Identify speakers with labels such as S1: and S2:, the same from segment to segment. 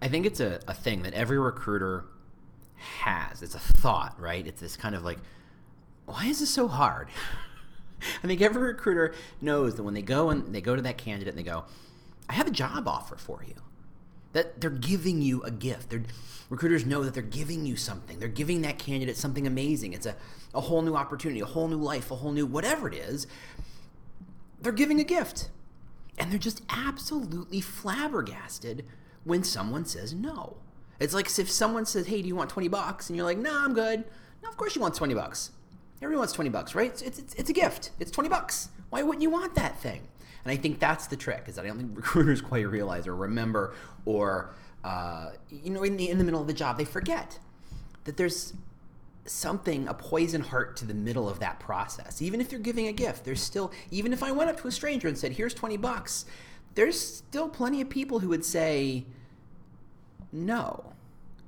S1: I think it's a, a thing that every recruiter has. It's a thought, right? It's this kind of like, why is this so hard? I think every recruiter knows that when they go and they go to that candidate and they go, I have a job offer for you. That they're giving you a gift. They're, recruiters know that they're giving you something. They're giving that candidate something amazing. It's a, a whole new opportunity, a whole new life, a whole new whatever it is. They're giving a gift. And they're just absolutely flabbergasted when someone says no. It's like if someone says, "Hey, do you want 20 bucks?" and you're like, "No, nah, I'm good." No, of course you want 20 bucks. Everyone wants 20 bucks, right? It's, it's, it's a gift. It's 20 bucks. Why wouldn't you want that thing? And I think that's the trick is that I don't think recruiters quite realize or remember or uh, you know in the in the middle of the job they forget that there's something a poison heart to the middle of that process. Even if you're giving a gift, there's still even if I went up to a stranger and said, "Here's 20 bucks," there's still plenty of people who would say no.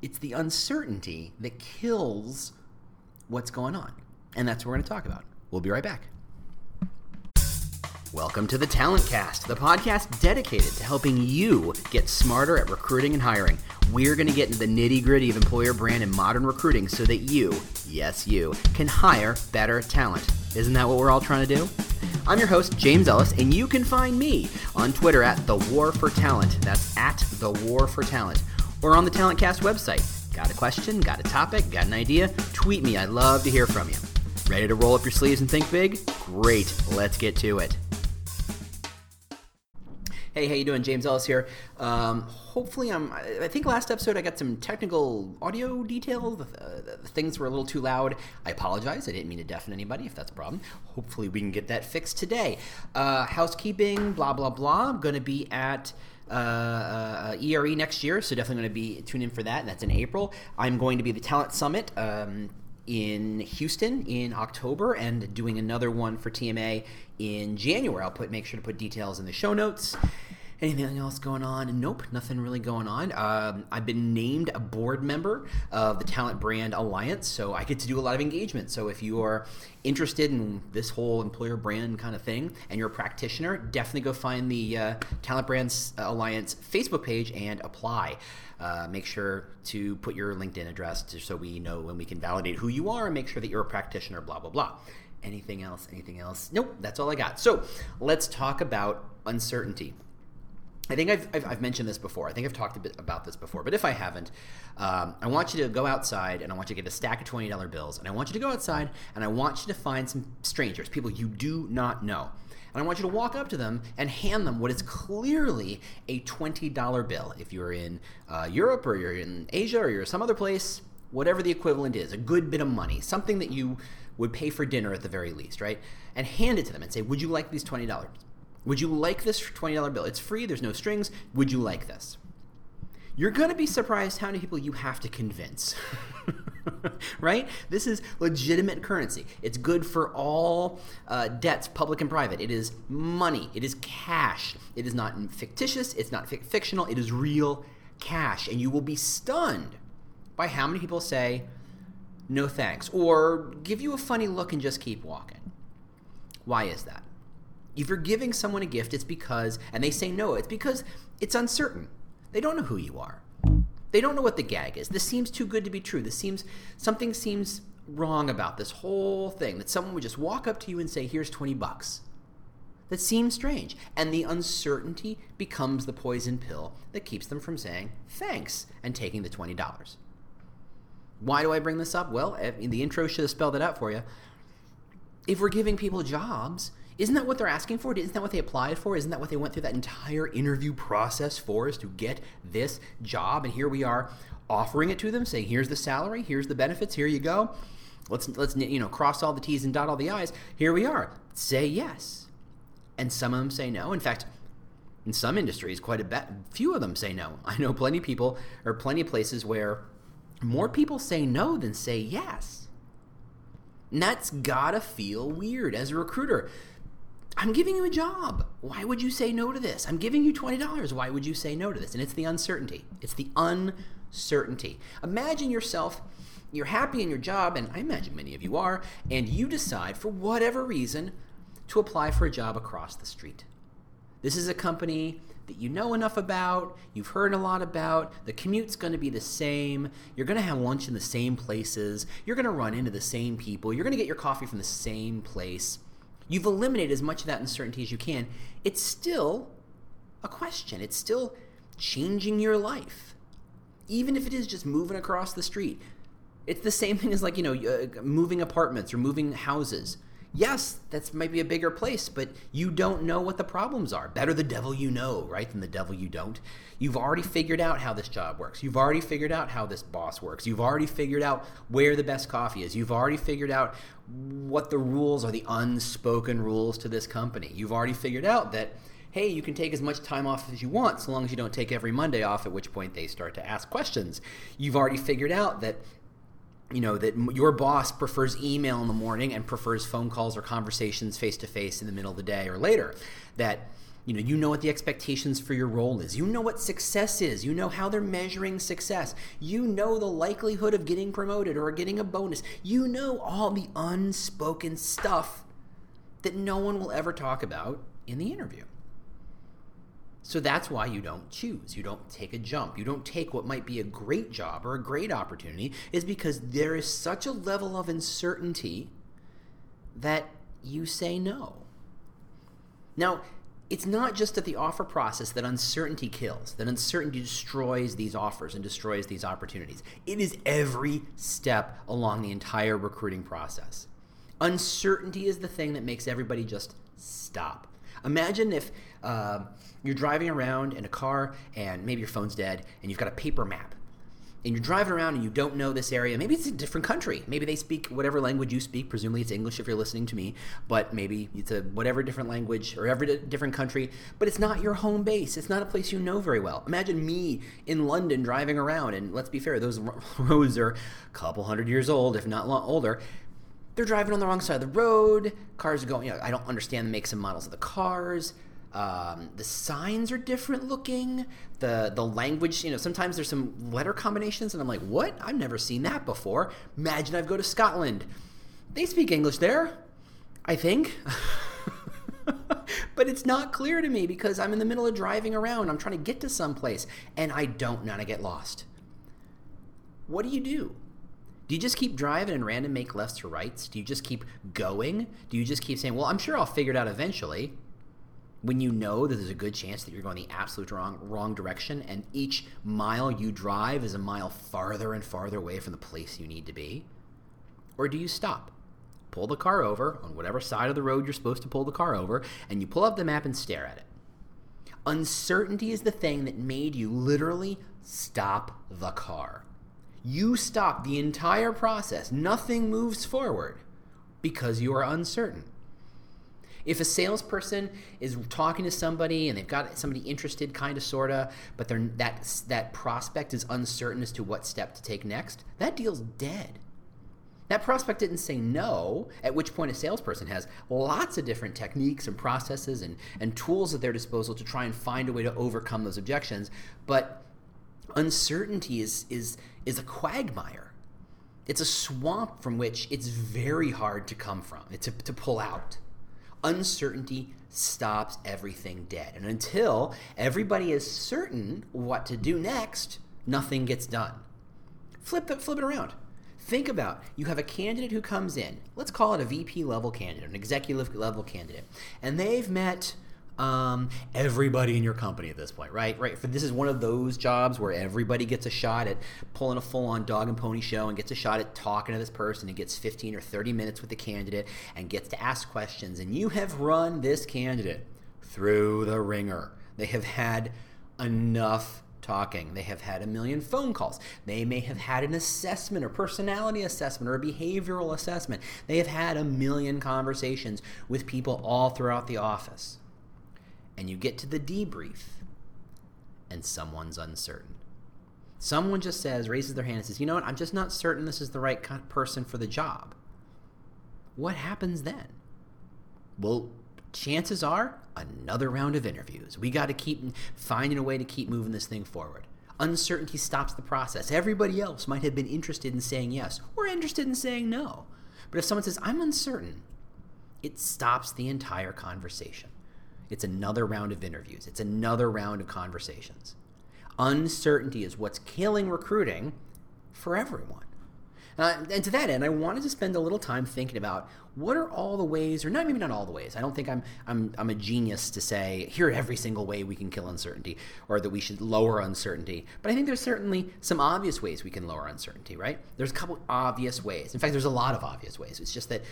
S1: It's the uncertainty that kills what's going on. And that's what we're going to talk about. We'll be right back. Welcome to the Talent Cast, the podcast dedicated to helping you get smarter at recruiting and hiring. We're going to get into the nitty gritty of employer brand and modern recruiting so that you, yes, you, can hire better talent. Isn't that what we're all trying to do? I'm your host, James Ellis, and you can find me on Twitter at The War for Talent. That's at The War for Talent. Or on the TalentCast website. Got a question? Got a topic? Got an idea? Tweet me. I'd love to hear from you. Ready to roll up your sleeves and think big? Great. Let's get to it. Hey, how you doing? James Ellis here. Um, hopefully, I'm. I think last episode I got some technical audio details. The, uh, things were a little too loud. I apologize. I didn't mean to deafen anybody. If that's a problem, hopefully we can get that fixed today. Uh, housekeeping, blah blah blah. I'm going to be at. Uh, uh, ERE next year, so definitely going to be tune in for that, that's in April. I'm going to be the Talent Summit um, in Houston in October, and doing another one for TMA in January. I'll put make sure to put details in the show notes. Anything else going on? Nope, nothing really going on. Um, I've been named a board member of the Talent Brand Alliance, so I get to do a lot of engagement. So if you are interested in this whole employer brand kind of thing and you're a practitioner, definitely go find the uh, Talent Brands Alliance Facebook page and apply. Uh, make sure to put your LinkedIn address so we know when we can validate who you are and make sure that you're a practitioner, blah, blah, blah. Anything else? Anything else? Nope, that's all I got. So let's talk about uncertainty. I think I've, I've, I've, mentioned this before. I think I've talked a bit about this before. But if I haven't, um, I want you to go outside and I want you to get a stack of $20 bills. And I want you to go outside and I want you to find some strangers, people you do not know. And I want you to walk up to them and hand them what is clearly a $20 bill. If you're in uh, Europe or you're in Asia or you're some other place, whatever the equivalent is, a good bit of money, something that you would pay for dinner at the very least, right? And hand it to them and say, Would you like these $20? Would you like this $20 bill? It's free, there's no strings. Would you like this? You're going to be surprised how many people you have to convince. right? This is legitimate currency. It's good for all uh, debts, public and private. It is money. It is cash. It is not fictitious. It's not fic- fictional. It is real cash. And you will be stunned by how many people say, no thanks, or give you a funny look and just keep walking. Why is that? If you're giving someone a gift, it's because, and they say no, it's because it's uncertain. They don't know who you are. They don't know what the gag is. This seems too good to be true. This seems, something seems wrong about this whole thing that someone would just walk up to you and say, here's 20 bucks. That seems strange. And the uncertainty becomes the poison pill that keeps them from saying thanks and taking the $20. Why do I bring this up? Well, eh, the intro should have spelled it out for you. If we're giving people jobs, isn't that what they're asking for? Isn't that what they applied for? Isn't that what they went through that entire interview process for is to get this job? And here we are offering it to them, saying, here's the salary, here's the benefits, here you go. Let's let's you know cross all the T's and dot all the I's. Here we are. Say yes. And some of them say no. In fact, in some industries, quite a bit, few of them say no. I know plenty of people or plenty of places where more people say no than say yes. And that's gotta feel weird as a recruiter. I'm giving you a job. Why would you say no to this? I'm giving you $20. Why would you say no to this? And it's the uncertainty. It's the uncertainty. Imagine yourself, you're happy in your job, and I imagine many of you are, and you decide for whatever reason to apply for a job across the street. This is a company that you know enough about, you've heard a lot about, the commute's going to be the same, you're going to have lunch in the same places, you're going to run into the same people, you're going to get your coffee from the same place. You've eliminated as much of that uncertainty as you can. It's still a question. It's still changing your life. Even if it is just moving across the street. It's the same thing as like, you know, uh, moving apartments or moving houses yes, that's maybe a bigger place, but you don't know what the problems are. Better the devil you know, right, than the devil you don't. You've already figured out how this job works. You've already figured out how this boss works. You've already figured out where the best coffee is. You've already figured out what the rules are, the unspoken rules to this company. You've already figured out that hey, you can take as much time off as you want so long as you don't take every Monday off, at which point they start to ask questions. You've already figured out that you know that your boss prefers email in the morning and prefers phone calls or conversations face to face in the middle of the day or later. That you know you know what the expectations for your role is. You know what success is. You know how they're measuring success. You know the likelihood of getting promoted or getting a bonus. You know all the unspoken stuff that no one will ever talk about in the interview so that's why you don't choose. You don't take a jump. You don't take what might be a great job or a great opportunity, is because there is such a level of uncertainty that you say no. Now, it's not just at the offer process that uncertainty kills, that uncertainty destroys these offers and destroys these opportunities. It is every step along the entire recruiting process. Uncertainty is the thing that makes everybody just stop. Imagine if uh, you're driving around in a car and maybe your phone's dead and you've got a paper map and you're driving around and you don't know this area. Maybe it's a different country. Maybe they speak whatever language you speak. Presumably it's English if you're listening to me, but maybe it's a whatever different language or every different country. But it's not your home base. It's not a place you know very well. Imagine me in London driving around, and let's be fair, those roads are a couple hundred years old, if not older. They're driving on the wrong side of the road. Cars are going. You know, I don't understand the makes and models of the cars um, the signs are different looking. The the language, you know, sometimes there's some letter combinations, and I'm like, what? I've never seen that before. Imagine I go to Scotland. They speak English there, I think. but it's not clear to me because I'm in the middle of driving around. I'm trying to get to someplace, and I don't know how to get lost. What do you do? Do you just keep driving and random make lefts or rights? Do you just keep going? Do you just keep saying, well, I'm sure I'll figure it out eventually? when you know that there's a good chance that you're going the absolute wrong wrong direction and each mile you drive is a mile farther and farther away from the place you need to be or do you stop pull the car over on whatever side of the road you're supposed to pull the car over and you pull up the map and stare at it uncertainty is the thing that made you literally stop the car you stop the entire process nothing moves forward because you are uncertain if a salesperson is talking to somebody and they've got somebody interested, kind of, sorta, but that that prospect is uncertain as to what step to take next, that deal's dead. That prospect didn't say no, at which point a salesperson has lots of different techniques and processes and, and tools at their disposal to try and find a way to overcome those objections. But uncertainty is, is, is a quagmire. It's a swamp from which it's very hard to come from, to, to pull out uncertainty stops everything dead. And until everybody is certain what to do next, nothing gets done. Flip it, flip it around. Think about you have a candidate who comes in. Let's call it a VP level candidate, an executive level candidate, and they've met um, everybody in your company at this point, right? Right. For this is one of those jobs where everybody gets a shot at pulling a full-on dog and pony show and gets a shot at talking to this person and gets 15 or 30 minutes with the candidate and gets to ask questions. And you have run this candidate through the ringer. They have had enough talking. They have had a million phone calls. They may have had an assessment or personality assessment or a behavioral assessment. They have had a million conversations with people all throughout the office and you get to the debrief and someone's uncertain. Someone just says, raises their hand and says, you know what, I'm just not certain this is the right person for the job. What happens then? Well, chances are another round of interviews. We got to keep finding a way to keep moving this thing forward. Uncertainty stops the process. Everybody else might have been interested in saying yes or interested in saying no. But if someone says, I'm uncertain, it stops the entire conversation it's another round of interviews, it's another round of conversations. Uncertainty is what's killing recruiting for everyone. Uh, and to that end, I wanted to spend a little time thinking about what are all the ways, or not maybe not all the ways. I don't think I'm I'm I'm a genius to say here are every single way we can kill uncertainty, or that we should lower uncertainty. But I think there's certainly some obvious ways we can lower uncertainty. Right? There's a couple obvious ways. In fact, there's a lot of obvious ways. It's just that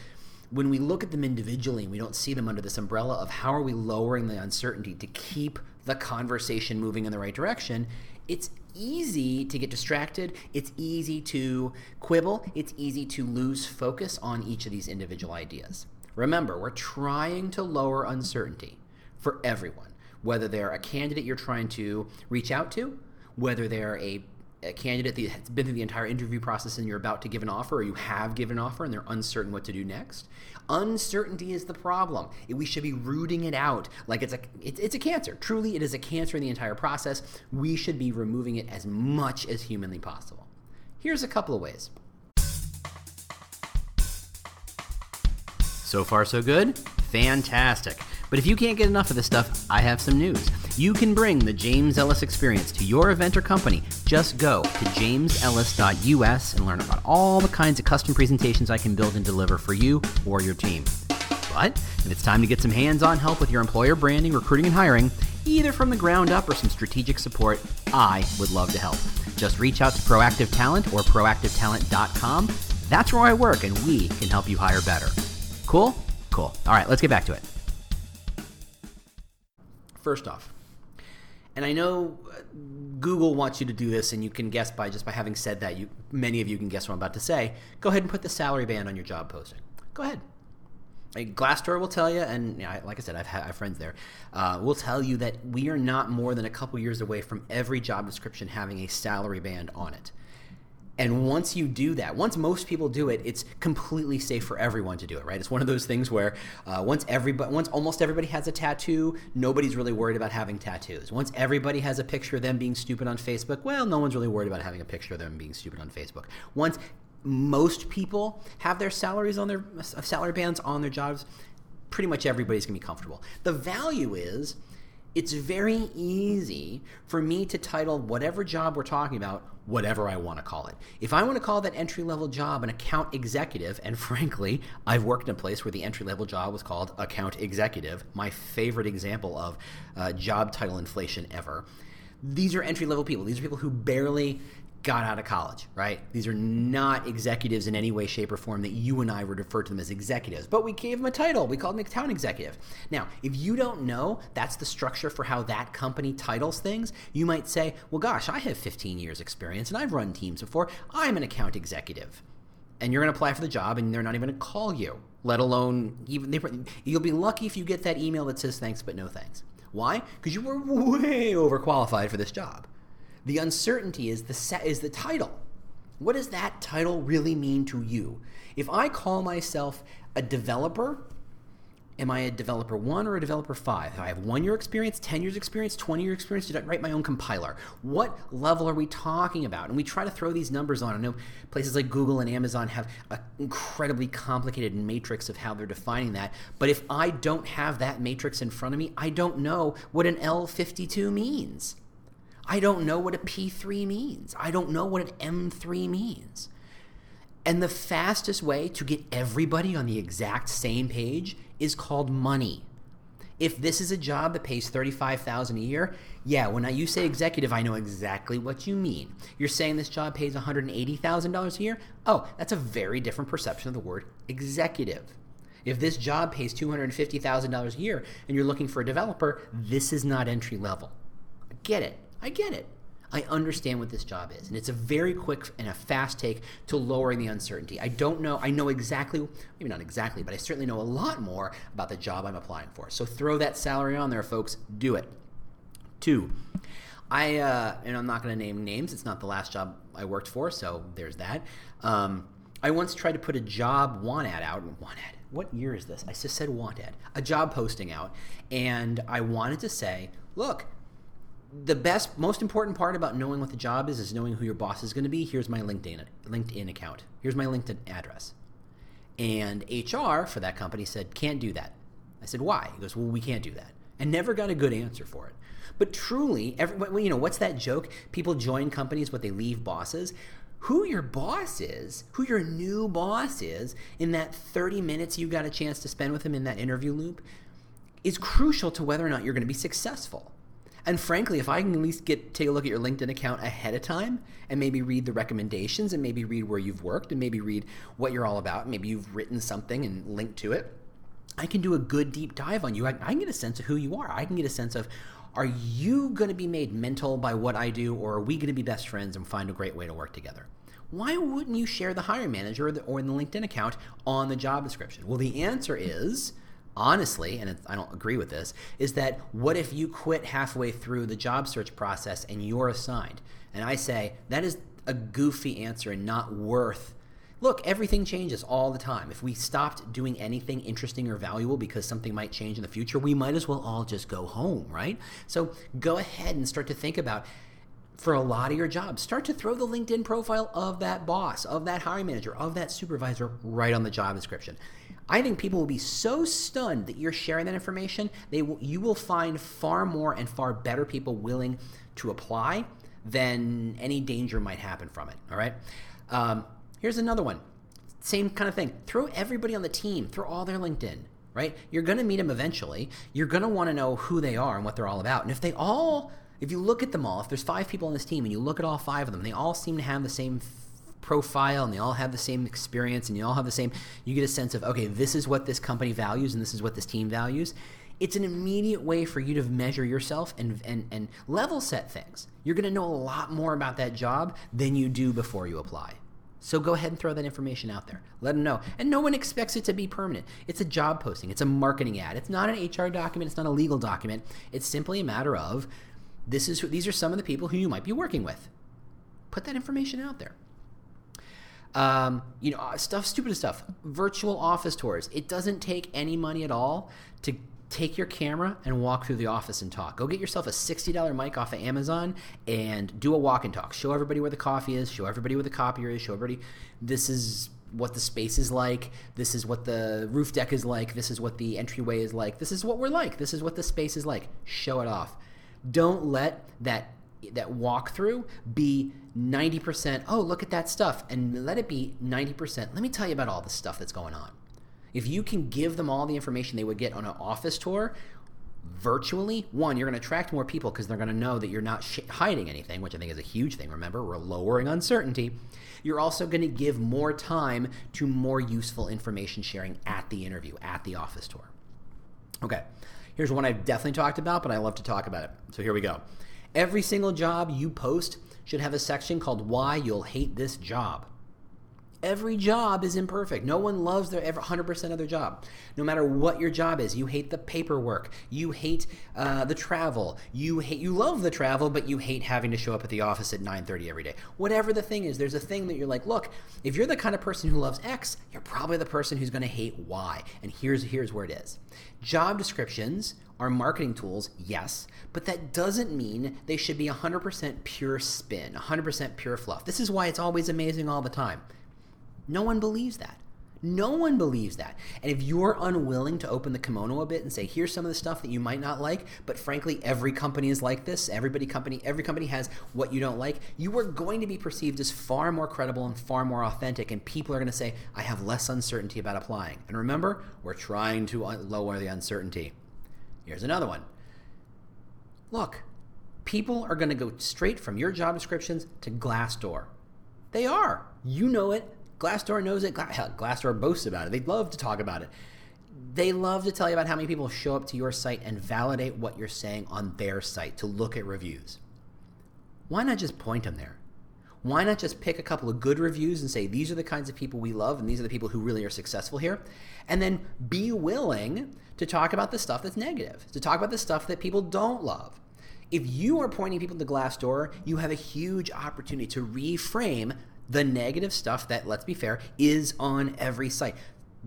S1: when we look at them individually and we don't see them under this umbrella of how are we lowering the uncertainty to keep the conversation moving in the right direction, it's easy to get distracted. It's easy to quibble. It's easy to lose focus on each of these individual ideas. Remember, we're trying to lower uncertainty for everyone, whether they're a candidate you're trying to reach out to, whether they're a a candidate that's been through the entire interview process and you're about to give an offer or you have given an offer and they're uncertain what to do next uncertainty is the problem. We should be rooting it out like it's a it's a cancer. Truly it is a cancer in the entire process. We should be removing it as much as humanly possible. Here's a couple of ways. So far so good? Fantastic. But if you can't get enough of this stuff, I have some news. You can bring the James Ellis experience to your event or company. Just go to jamesellis.us and learn about all the kinds of custom presentations I can build and deliver for you or your team. But if it's time to get some hands on help with your employer branding, recruiting, and hiring, either from the ground up or some strategic support, I would love to help. Just reach out to Proactive Talent or proactivetalent.com. That's where I work, and we can help you hire better. Cool? Cool. All right, let's get back to it. First off, and I know uh, Google wants you to do this, and you can guess by just by having said that, you many of you can guess what I'm about to say. Go ahead and put the salary band on your job posting. Go ahead. Glassdoor will tell you, and you know, like I said, I've had friends there. Uh, will tell you that we are not more than a couple years away from every job description having a salary band on it. And once you do that, once most people do it, it's completely safe for everyone to do it, right? It's one of those things where uh, once everybody, once almost everybody has a tattoo, nobody's really worried about having tattoos. Once everybody has a picture of them being stupid on Facebook, well, no one's really worried about having a picture of them being stupid on Facebook. Once most people have their salaries on their uh, salary bands on their jobs, pretty much everybody's gonna be comfortable. The value is it's very easy for me to title whatever job we're talking about whatever I want to call it. If I want to call that entry level job an account executive, and frankly, I've worked in a place where the entry level job was called account executive, my favorite example of uh, job title inflation ever. These are entry level people. These are people who barely got out of college, right? These are not executives in any way, shape, or form that you and I would refer to them as executives, but we gave them a title. We called them account executive. Now, if you don't know that's the structure for how that company titles things, you might say, well, gosh, I have 15 years experience and I've run teams before. I'm an account executive. And you're going to apply for the job and they're not even going to call you, let alone even you'll be lucky if you get that email that says thanks but no thanks. Why? Because you were way overqualified for this job. The uncertainty is the set is the title. What does that title really mean to you? If I call myself a developer, am I a developer one or a developer five? If I have one year experience, 10 years experience, 20 year experience, did I write my own compiler? What level are we talking about? And we try to throw these numbers on. I know places like Google and Amazon have an incredibly complicated matrix of how they're defining that. But if I don't have that matrix in front of me, I don't know what an L52 means. I don't know what a P3 means. I don't know what an M3 means. And the fastest way to get everybody on the exact same page is called money. If this is a job that pays 35,000 a year, yeah, when you say executive, I know exactly what you mean. You're saying this job pays $180,000 a year? Oh, that's a very different perception of the word executive. If this job pays $250,000 a year and you're looking for a developer, this is not entry level. Get it. I get it. I understand what this job is. And it's a very quick and a fast take to lowering the uncertainty. I don't know, I know exactly, maybe not exactly, but I certainly know a lot more about the job I'm applying for. So throw that salary on there, folks. Do it. Two, I, uh, and I'm not going to name names, it's not the last job I worked for, so there's that. Um, I once tried to put a job want ad out. Want ad. What year is this? I just said want ad. A job posting out. And I wanted to say, look, the best, most important part about knowing what the job is is knowing who your boss is going to be. Here's my LinkedIn LinkedIn account. Here's my LinkedIn address. And HR for that company said, can't do that. I said, why? He goes, well, we can't do that. and never got a good answer for it. But truly, every, you know, what's that joke? People join companies, but they leave bosses. Who your boss is, who your new boss is, in that 30 minutes you got a chance to spend with him in that interview loop, is crucial to whether or not you're going to be successful. And frankly, if I can at least get take a look at your LinkedIn account ahead of time and maybe read the recommendations and maybe read where you've worked and maybe read what you're all about, maybe you've written something and linked to it, I can do a good deep dive on you. I, I can get a sense of who you are. I can get a sense of are you going to be made mental by what I do, or are we going to be best friends and find a great way to work together? Why wouldn't you share the hiring manager or the, or the LinkedIn account on the job description? Well, the answer is honestly, and I don't agree with this, is that what if you quit halfway through the job search process and you're assigned? And I say that is a goofy answer and not worth look, everything changes all the time. If we stopped doing anything interesting or valuable because something might change in the future, we might as well all just go home, right? So go ahead and start to think about for a lot of your jobs, start to throw the LinkedIn profile of that boss, of that hiring manager, of that supervisor right on the job description. I think people will be so stunned that you're sharing that information, they will, you will find far more and far better people willing to apply than any danger might happen from it. All right. Um, Here's another one. Same kind of thing. Throw everybody on the team, throw all their LinkedIn, right? You're going to meet them eventually. You're going to want to know who they are and what they're all about. And if they all, if you look at them all, if there's five people on this team and you look at all five of them, they all seem to have the same profile and they all have the same experience and you all have the same, you get a sense of, okay, this is what this company values and this is what this team values it's an immediate way for you to measure yourself and, and, and level set things. You're going to know a lot more about that job than you do before you apply. So go ahead and throw that information out there. Let them know. And no one expects it to be permanent. It's a job posting, it's a marketing ad. It's not an HR document, it's not a legal document. It's simply a matter of this is these are some of the people who you might be working with. Put that information out there. Um, you know, stuff, stupid stuff. Virtual office tours. It doesn't take any money at all to take your camera and walk through the office and talk. Go get yourself a $60 mic off of Amazon and do a walk and talk. Show everybody where the coffee is, show everybody where the copier is, show everybody this is what the space is like, this is what the roof deck is like, this is what the entryway is like, this is what we're like, this is what the space is like. Show it off. Don't let that that walkthrough be 90%, oh, look at that stuff, and let it be 90%. Let me tell you about all the stuff that's going on. If you can give them all the information they would get on an office tour virtually, one, you're going to attract more people because they're going to know that you're not sh- hiding anything, which I think is a huge thing. Remember, we're lowering uncertainty. You're also going to give more time to more useful information sharing at the interview, at the office tour. Okay, here's one I've definitely talked about, but I love to talk about it. So here we go. Every single job you post should have a section called Why You'll Hate This Job. Every job is imperfect. No one loves their 100% of their job. No matter what your job is, you hate the paperwork, you hate uh, the travel, you hate you love the travel, but you hate having to show up at the office at 9:30 every day. Whatever the thing is, there's a thing that you're like, look, if you're the kind of person who loves X, you're probably the person who's going to hate Y. And here's here's where it is. Job descriptions are marketing tools, yes, but that doesn't mean they should be 100% pure spin, 100% pure fluff. This is why it's always amazing all the time. No one believes that. No one believes that. And if you're unwilling to open the kimono a bit and say, here's some of the stuff that you might not like, but frankly, every company is like this, everybody company, every company has what you don't like, you are going to be perceived as far more credible and far more authentic, and people are going to say, I have less uncertainty about applying. And remember, we're trying to lower the uncertainty. Here's another one. Look, people are going to go straight from your job descriptions to Glassdoor. They are. You know it. Glassdoor knows it. Glassdoor boasts about it. They love to talk about it. They love to tell you about how many people show up to your site and validate what you're saying on their site to look at reviews. Why not just point them there? Why not just pick a couple of good reviews and say, these are the kinds of people we love and these are the people who really are successful here? And then be willing to talk about the stuff that's negative, to talk about the stuff that people don't love. If you are pointing people to Glassdoor, you have a huge opportunity to reframe the negative stuff that, let's be fair, is on every site.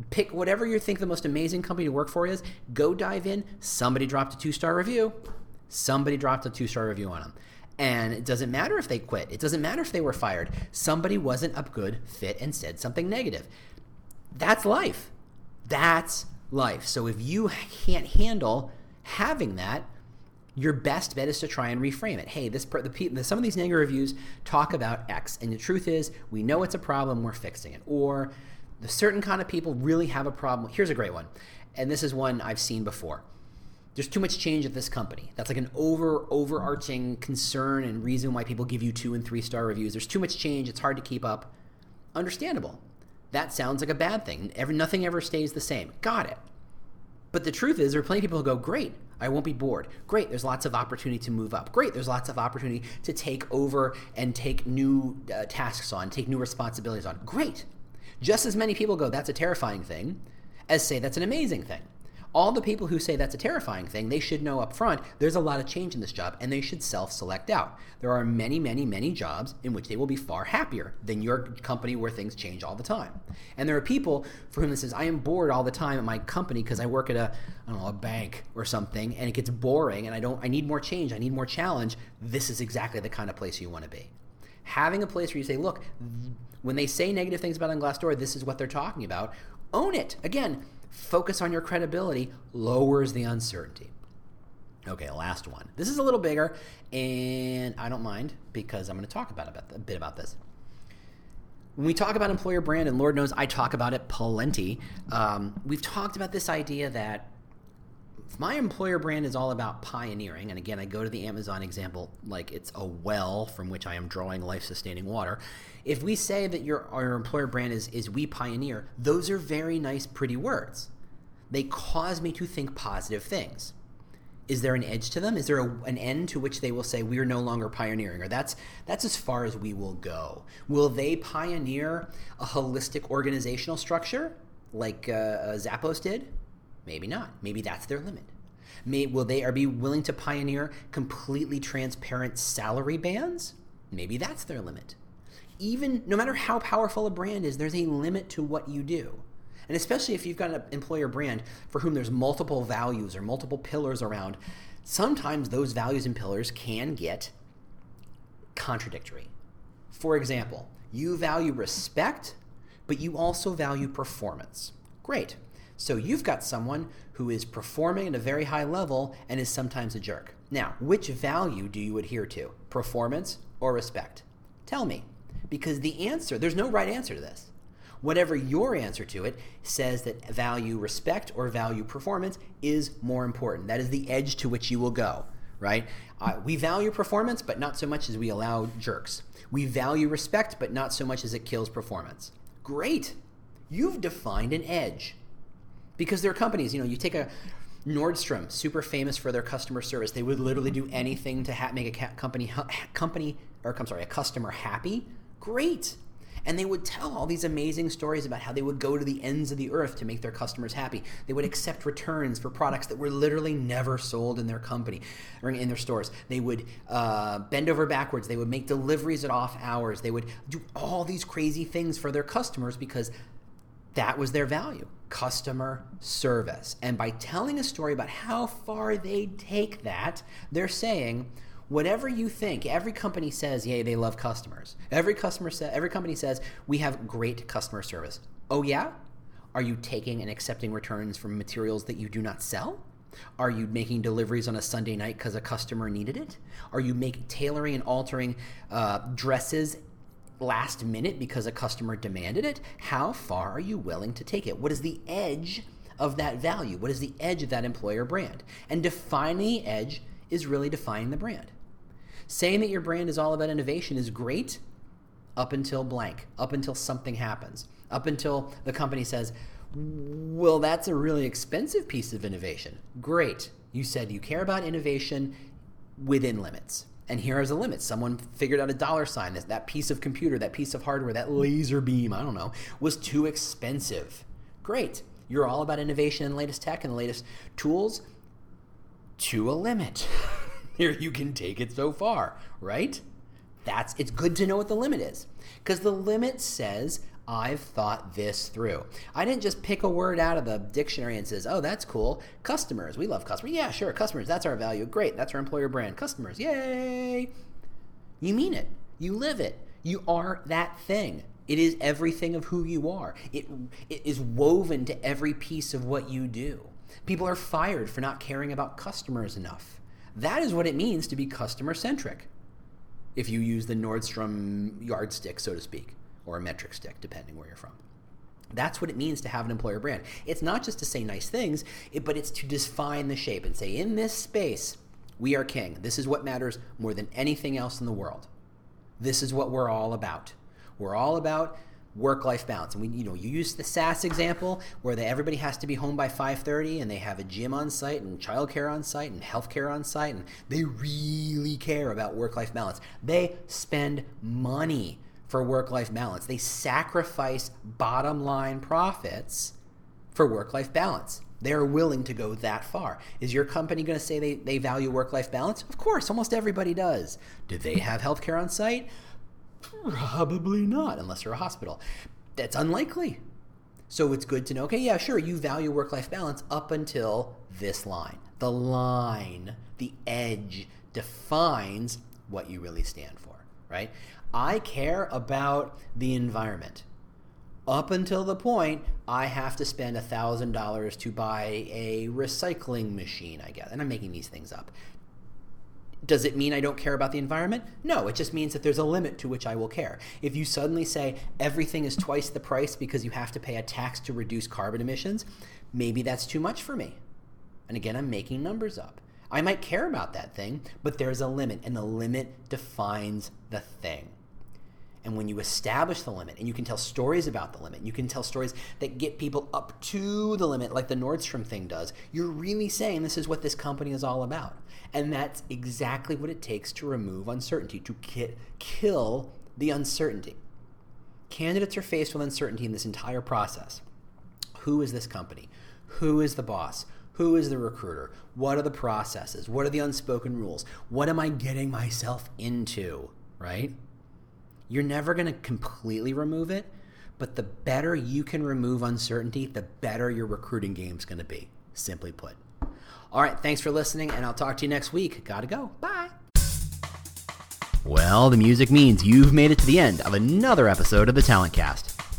S1: Pick whatever you think the most amazing company to work for is, go dive in. Somebody dropped a two star review. Somebody dropped a two star review on them. And it doesn't matter if they quit, it doesn't matter if they were fired. Somebody wasn't a good fit and said something negative. That's life. That's life. So if you can't handle Having that, your best bet is to try and reframe it. Hey, this the, some of these negative reviews talk about X, and the truth is, we know it's a problem, we're fixing it. Or the certain kind of people really have a problem. Here's a great one, and this is one I've seen before. There's too much change at this company. That's like an over overarching concern and reason why people give you two and three star reviews. There's too much change. It's hard to keep up. Understandable. That sounds like a bad thing. Every, nothing ever stays the same. Got it. But the truth is, there are plenty of people who go, Great, I won't be bored. Great, there's lots of opportunity to move up. Great, there's lots of opportunity to take over and take new uh, tasks on, take new responsibilities on. Great. Just as many people go, That's a terrifying thing, as say that's an amazing thing all the people who say that's a terrifying thing, they should know up front there's a lot of change in this job and they should self select out. There are many, many, many jobs in which they will be far happier than your company where things change all the time. And there are people for whom this is, I am bored all the time at my company because I work at a, I don't know, a bank or something and it gets boring and I don't, I need more change, I need more challenge. This is exactly the kind of place you want to be. Having a place where you say, look, when they say negative things about on Glassdoor, this is what they're talking about. Own it. Again, focus on your credibility lowers the uncertainty. Okay, last one. This is a little bigger, and I don't mind because I'm going to talk about a bit about this. When we talk about employer brand, and Lord knows I talk about it plenty, um, we've talked about this idea that my employer brand is all about pioneering, and again, I go to the Amazon example like it's a well from which I am drawing life sustaining water. If we say that your, our employer brand is, is we pioneer, those are very nice, pretty words. They cause me to think positive things. Is there an edge to them? Is there a, an end to which they will say we are no longer pioneering, or that's that's as far as we will go? Will they pioneer a holistic organizational structure like uh, Zappos did? Maybe not. Maybe that's their limit. May, will they are be willing to pioneer completely transparent salary bands? Maybe that's their limit. Even no matter how powerful a brand is, there's a limit to what you do. And especially if you've got an employer brand for whom there's multiple values or multiple pillars around, sometimes those values and pillars can get contradictory. For example, you value respect, but you also value performance. Great. So you've got someone who is performing at a very high level and is sometimes a jerk. Now, which value do you adhere to? Performance or respect? Tell me. Because the answer, there's no right answer to this. Whatever your answer to it says that value respect or value performance is more important. That is the edge to which you will go, right? Uh, we value performance, but not so much as we allow jerks. We value respect, but not so much as it kills performance. Great. You've defined an edge because there are companies, you know, you take a Nordstrom, super famous for their customer service. They would literally do anything to ha- make a company company or I'm sorry, a customer happy. Great. And they would tell all these amazing stories about how they would go to the ends of the earth to make their customers happy. They would accept returns for products that were literally never sold in their company or in their stores. They would uh, bend over backwards. They would make deliveries at off hours. They would do all these crazy things for their customers because that was their value customer service. And by telling a story about how far they take that, they're saying, whatever you think, every company says, yay, they love customers. Every customer sa- every company says, we have great customer service. Oh yeah? Are you taking and accepting returns from materials that you do not sell? Are you making deliveries on a Sunday night because a customer needed it? Are you making tailoring and altering uh, dresses last minute because a customer demanded it? How far are you willing to take it? What is the edge of that value? What is the edge of that employer brand? And defining the edge is really defining the brand. Saying that your brand is all about innovation is great up until blank, up until something happens, up until the company says, well, that's a really expensive piece of innovation. Great. You said you care about innovation within limits. And here is a limit. Someone figured out a dollar sign. That, that piece of computer, that piece of hardware, that laser beam, I don't know, was too expensive. Great. You're all about innovation and latest tech and the latest tools to a limit. here you can take it so far, right? That's it's good to know what the limit is. Because the limit says I've thought this through. I didn't just pick a word out of the dictionary and says, "Oh, that's cool. Customers. We love customers. Yeah, sure, customers. That's our value. Great. That's our employer brand. Customers. Yay!" You mean it. You live it. You are that thing. It is everything of who you are. It, it is woven to every piece of what you do. People are fired for not caring about customers enough. That is what it means to be customer centric. If you use the Nordstrom yardstick, so to speak, or a metric stick, depending where you're from. That's what it means to have an employer brand. It's not just to say nice things, but it's to define the shape and say, in this space, we are king. This is what matters more than anything else in the world. This is what we're all about. We're all about work-life balance. And we, you know, you use the SAS example where everybody has to be home by 5:30, and they have a gym on site, and childcare on site, and healthcare on site, and they really care about work-life balance. They spend money for work-life balance. They sacrifice bottom-line profits for work-life balance. They're willing to go that far. Is your company going to say they, they value work life balance? Of course, almost everybody does. Do they have healthcare on site? Probably not, unless you're a hospital. That's unlikely. So it's good to know okay, yeah, sure, you value work life balance up until this line. The line, the edge defines what you really stand for, right? I care about the environment up until the point I have to spend $1,000 to buy a recycling machine, I guess. And I'm making these things up. Does it mean I don't care about the environment? No, it just means that there's a limit to which I will care. If you suddenly say everything is twice the price because you have to pay a tax to reduce carbon emissions, maybe that's too much for me. And again, I'm making numbers up. I might care about that thing, but there's a limit, and the limit defines the thing. And when you establish the limit and you can tell stories about the limit, you can tell stories that get people up to the limit, like the Nordstrom thing does, you're really saying this is what this company is all about. And that's exactly what it takes to remove uncertainty, to kill the uncertainty. Candidates are faced with uncertainty in this entire process. Who is this company? Who is the boss? Who is the recruiter? What are the processes? What are the unspoken rules? What am I getting myself into? Right? You're never going to completely remove it, but the better you can remove uncertainty, the better your recruiting game's going to be, simply put. All right, thanks for listening, and I'll talk to you next week. Gotta go. Bye. Well, the music means you've made it to the end of another episode of the Talent Cast.